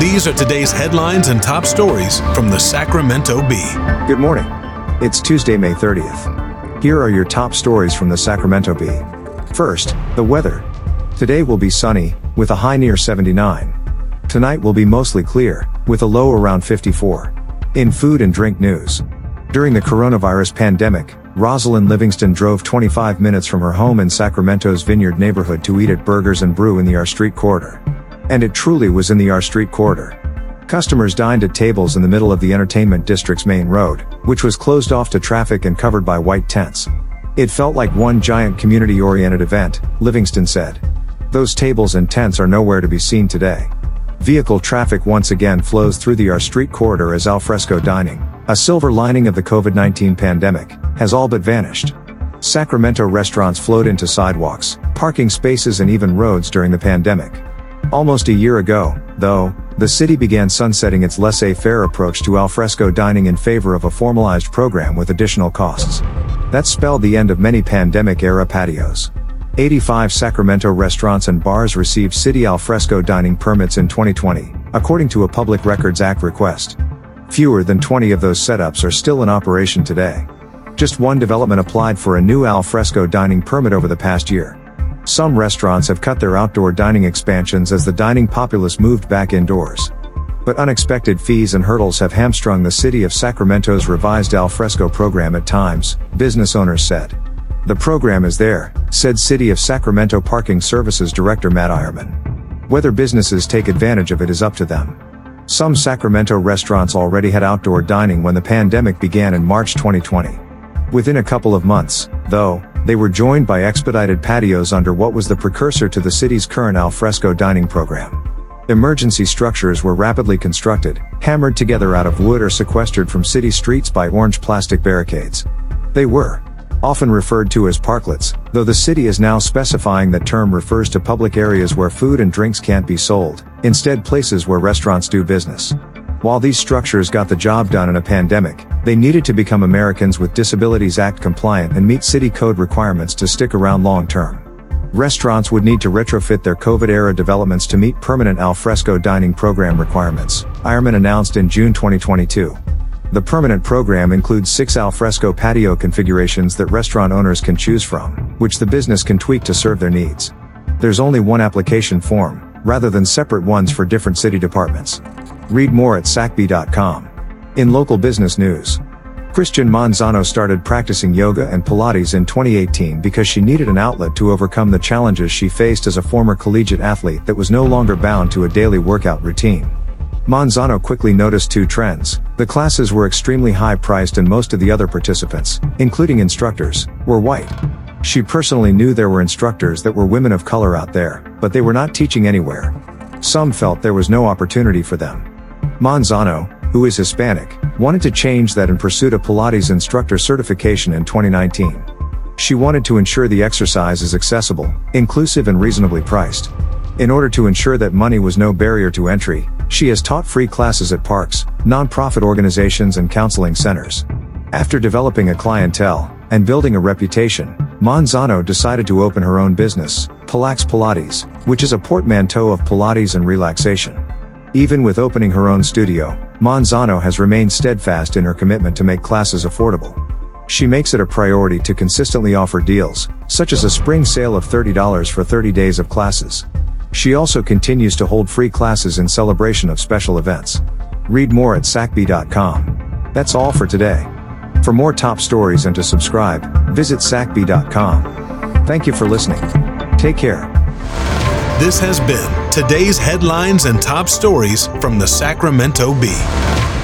These are today's headlines and top stories from the Sacramento Bee. Good morning. It's Tuesday, May 30th. Here are your top stories from the Sacramento Bee. First, the weather. Today will be sunny, with a high near 79. Tonight will be mostly clear, with a low around 54. In food and drink news. During the coronavirus pandemic, Rosalind Livingston drove 25 minutes from her home in Sacramento's Vineyard neighborhood to eat at Burgers and Brew in the R Street corridor. And it truly was in the R Street corridor. Customers dined at tables in the middle of the entertainment district's main road, which was closed off to traffic and covered by white tents. It felt like one giant community-oriented event, Livingston said. Those tables and tents are nowhere to be seen today. Vehicle traffic once again flows through the R Street corridor as alfresco dining, a silver lining of the COVID-19 pandemic, has all but vanished. Sacramento restaurants flowed into sidewalks, parking spaces and even roads during the pandemic. Almost a year ago, though, the city began sunsetting its laissez-faire approach to alfresco dining in favor of a formalized program with additional costs. That spelled the end of many pandemic-era patios. 85 Sacramento restaurants and bars received city alfresco dining permits in 2020, according to a Public Records Act request. Fewer than 20 of those setups are still in operation today. Just one development applied for a new alfresco dining permit over the past year. Some restaurants have cut their outdoor dining expansions as the dining populace moved back indoors. But unexpected fees and hurdles have hamstrung the city of Sacramento's revised alfresco program at times, business owners said. The program is there, said City of Sacramento Parking Services Director Matt Eierman. Whether businesses take advantage of it is up to them. Some Sacramento restaurants already had outdoor dining when the pandemic began in March 2020. Within a couple of months, though, they were joined by expedited patios under what was the precursor to the city's current alfresco dining program. Emergency structures were rapidly constructed, hammered together out of wood or sequestered from city streets by orange plastic barricades. They were often referred to as parklets, though the city is now specifying that term refers to public areas where food and drinks can't be sold, instead places where restaurants do business. While these structures got the job done in a pandemic, they needed to become Americans with Disabilities Act compliant and meet city code requirements to stick around long term. Restaurants would need to retrofit their COVID era developments to meet permanent alfresco dining program requirements, Eierman announced in June 2022. The permanent program includes six alfresco patio configurations that restaurant owners can choose from, which the business can tweak to serve their needs. There's only one application form, rather than separate ones for different city departments. Read more at sacbee.com. In local business news, Christian Manzano started practicing yoga and Pilates in 2018 because she needed an outlet to overcome the challenges she faced as a former collegiate athlete that was no longer bound to a daily workout routine. Manzano quickly noticed two trends. The classes were extremely high priced and most of the other participants, including instructors, were white. She personally knew there were instructors that were women of color out there, but they were not teaching anywhere. Some felt there was no opportunity for them. Manzano, who is Hispanic, wanted to change that and pursued a Pilates instructor certification in 2019. She wanted to ensure the exercise is accessible, inclusive and reasonably priced. In order to ensure that money was no barrier to entry, she has taught free classes at parks, nonprofit organizations and counseling centers. After developing a clientele and building a reputation, Manzano decided to open her own business, Pilax Pilates, which is a portmanteau of Pilates and relaxation. Even with opening her own studio, Manzano has remained steadfast in her commitment to make classes affordable. She makes it a priority to consistently offer deals, such as a spring sale of $30 for 30 days of classes. She also continues to hold free classes in celebration of special events. Read more at sacbee.com. That's all for today. For more top stories and to subscribe, visit sacbee.com. Thank you for listening. Take care. This has been today's headlines and top stories from the Sacramento Bee.